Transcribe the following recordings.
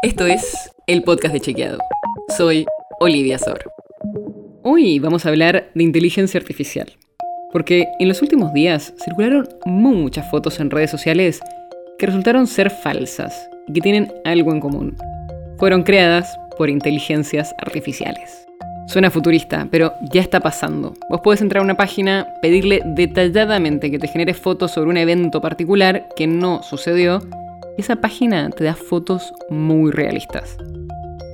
Esto es el podcast de Chequeado. Soy Olivia Sor. Hoy vamos a hablar de inteligencia artificial. Porque en los últimos días circularon muchas fotos en redes sociales que resultaron ser falsas y que tienen algo en común. Fueron creadas por inteligencias artificiales. Suena futurista, pero ya está pasando. Vos podés entrar a una página, pedirle detalladamente que te genere fotos sobre un evento particular que no sucedió, esa página te da fotos muy realistas.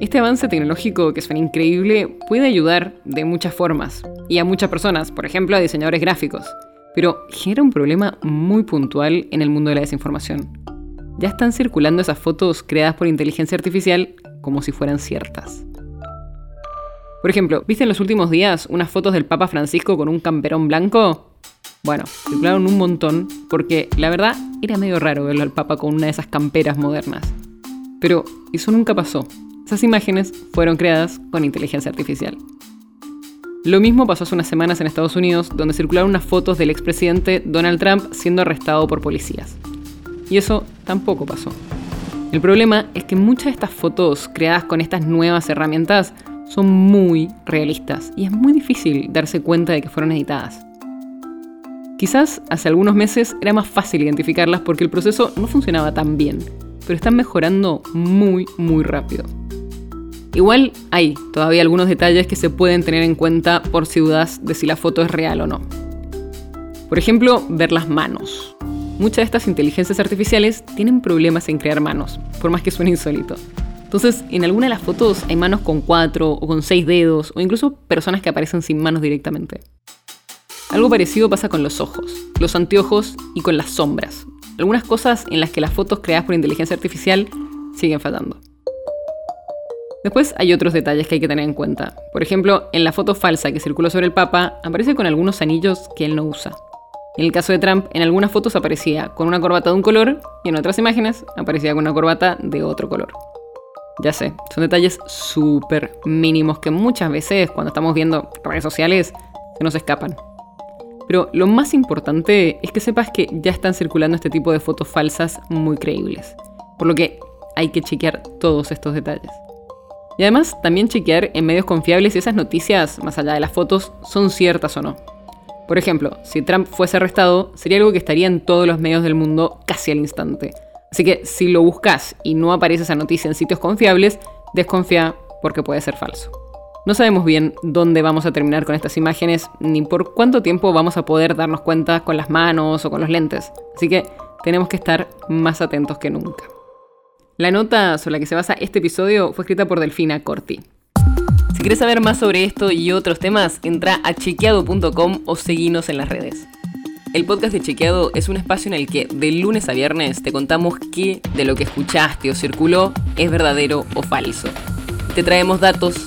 Este avance tecnológico, que suena increíble, puede ayudar de muchas formas, y a muchas personas, por ejemplo a diseñadores gráficos, pero genera un problema muy puntual en el mundo de la desinformación. Ya están circulando esas fotos creadas por inteligencia artificial como si fueran ciertas. Por ejemplo, ¿viste en los últimos días unas fotos del Papa Francisco con un camperón blanco? Bueno, circularon un montón porque la verdad era medio raro verlo al Papa con una de esas camperas modernas. Pero eso nunca pasó. Esas imágenes fueron creadas con inteligencia artificial. Lo mismo pasó hace unas semanas en Estados Unidos, donde circularon unas fotos del expresidente Donald Trump siendo arrestado por policías. Y eso tampoco pasó. El problema es que muchas de estas fotos creadas con estas nuevas herramientas son muy realistas y es muy difícil darse cuenta de que fueron editadas. Quizás hace algunos meses era más fácil identificarlas porque el proceso no funcionaba tan bien, pero están mejorando muy, muy rápido. Igual hay todavía algunos detalles que se pueden tener en cuenta por si dudas de si la foto es real o no. Por ejemplo, ver las manos. Muchas de estas inteligencias artificiales tienen problemas en crear manos, por más que suene insólito. Entonces, en alguna de las fotos hay manos con cuatro o con seis dedos, o incluso personas que aparecen sin manos directamente. Algo parecido pasa con los ojos, los anteojos y con las sombras. Algunas cosas en las que las fotos creadas por inteligencia artificial siguen fallando. Después hay otros detalles que hay que tener en cuenta. Por ejemplo, en la foto falsa que circuló sobre el Papa, aparece con algunos anillos que él no usa. En el caso de Trump, en algunas fotos aparecía con una corbata de un color y en otras imágenes aparecía con una corbata de otro color. Ya sé, son detalles súper mínimos que muchas veces cuando estamos viendo redes sociales se nos escapan. Pero lo más importante es que sepas que ya están circulando este tipo de fotos falsas muy creíbles. Por lo que hay que chequear todos estos detalles. Y además también chequear en medios confiables si esas noticias, más allá de las fotos, son ciertas o no. Por ejemplo, si Trump fuese arrestado, sería algo que estaría en todos los medios del mundo casi al instante. Así que si lo buscas y no aparece esa noticia en sitios confiables, desconfía porque puede ser falso. No sabemos bien dónde vamos a terminar con estas imágenes, ni por cuánto tiempo vamos a poder darnos cuenta con las manos o con los lentes, así que tenemos que estar más atentos que nunca. La nota sobre la que se basa este episodio fue escrita por Delfina Corti. Si quieres saber más sobre esto y otros temas, entra a chequeado.com o seguinos en las redes. El podcast de Chequeado es un espacio en el que de lunes a viernes te contamos qué de lo que escuchaste o circuló es verdadero o falso. Te traemos datos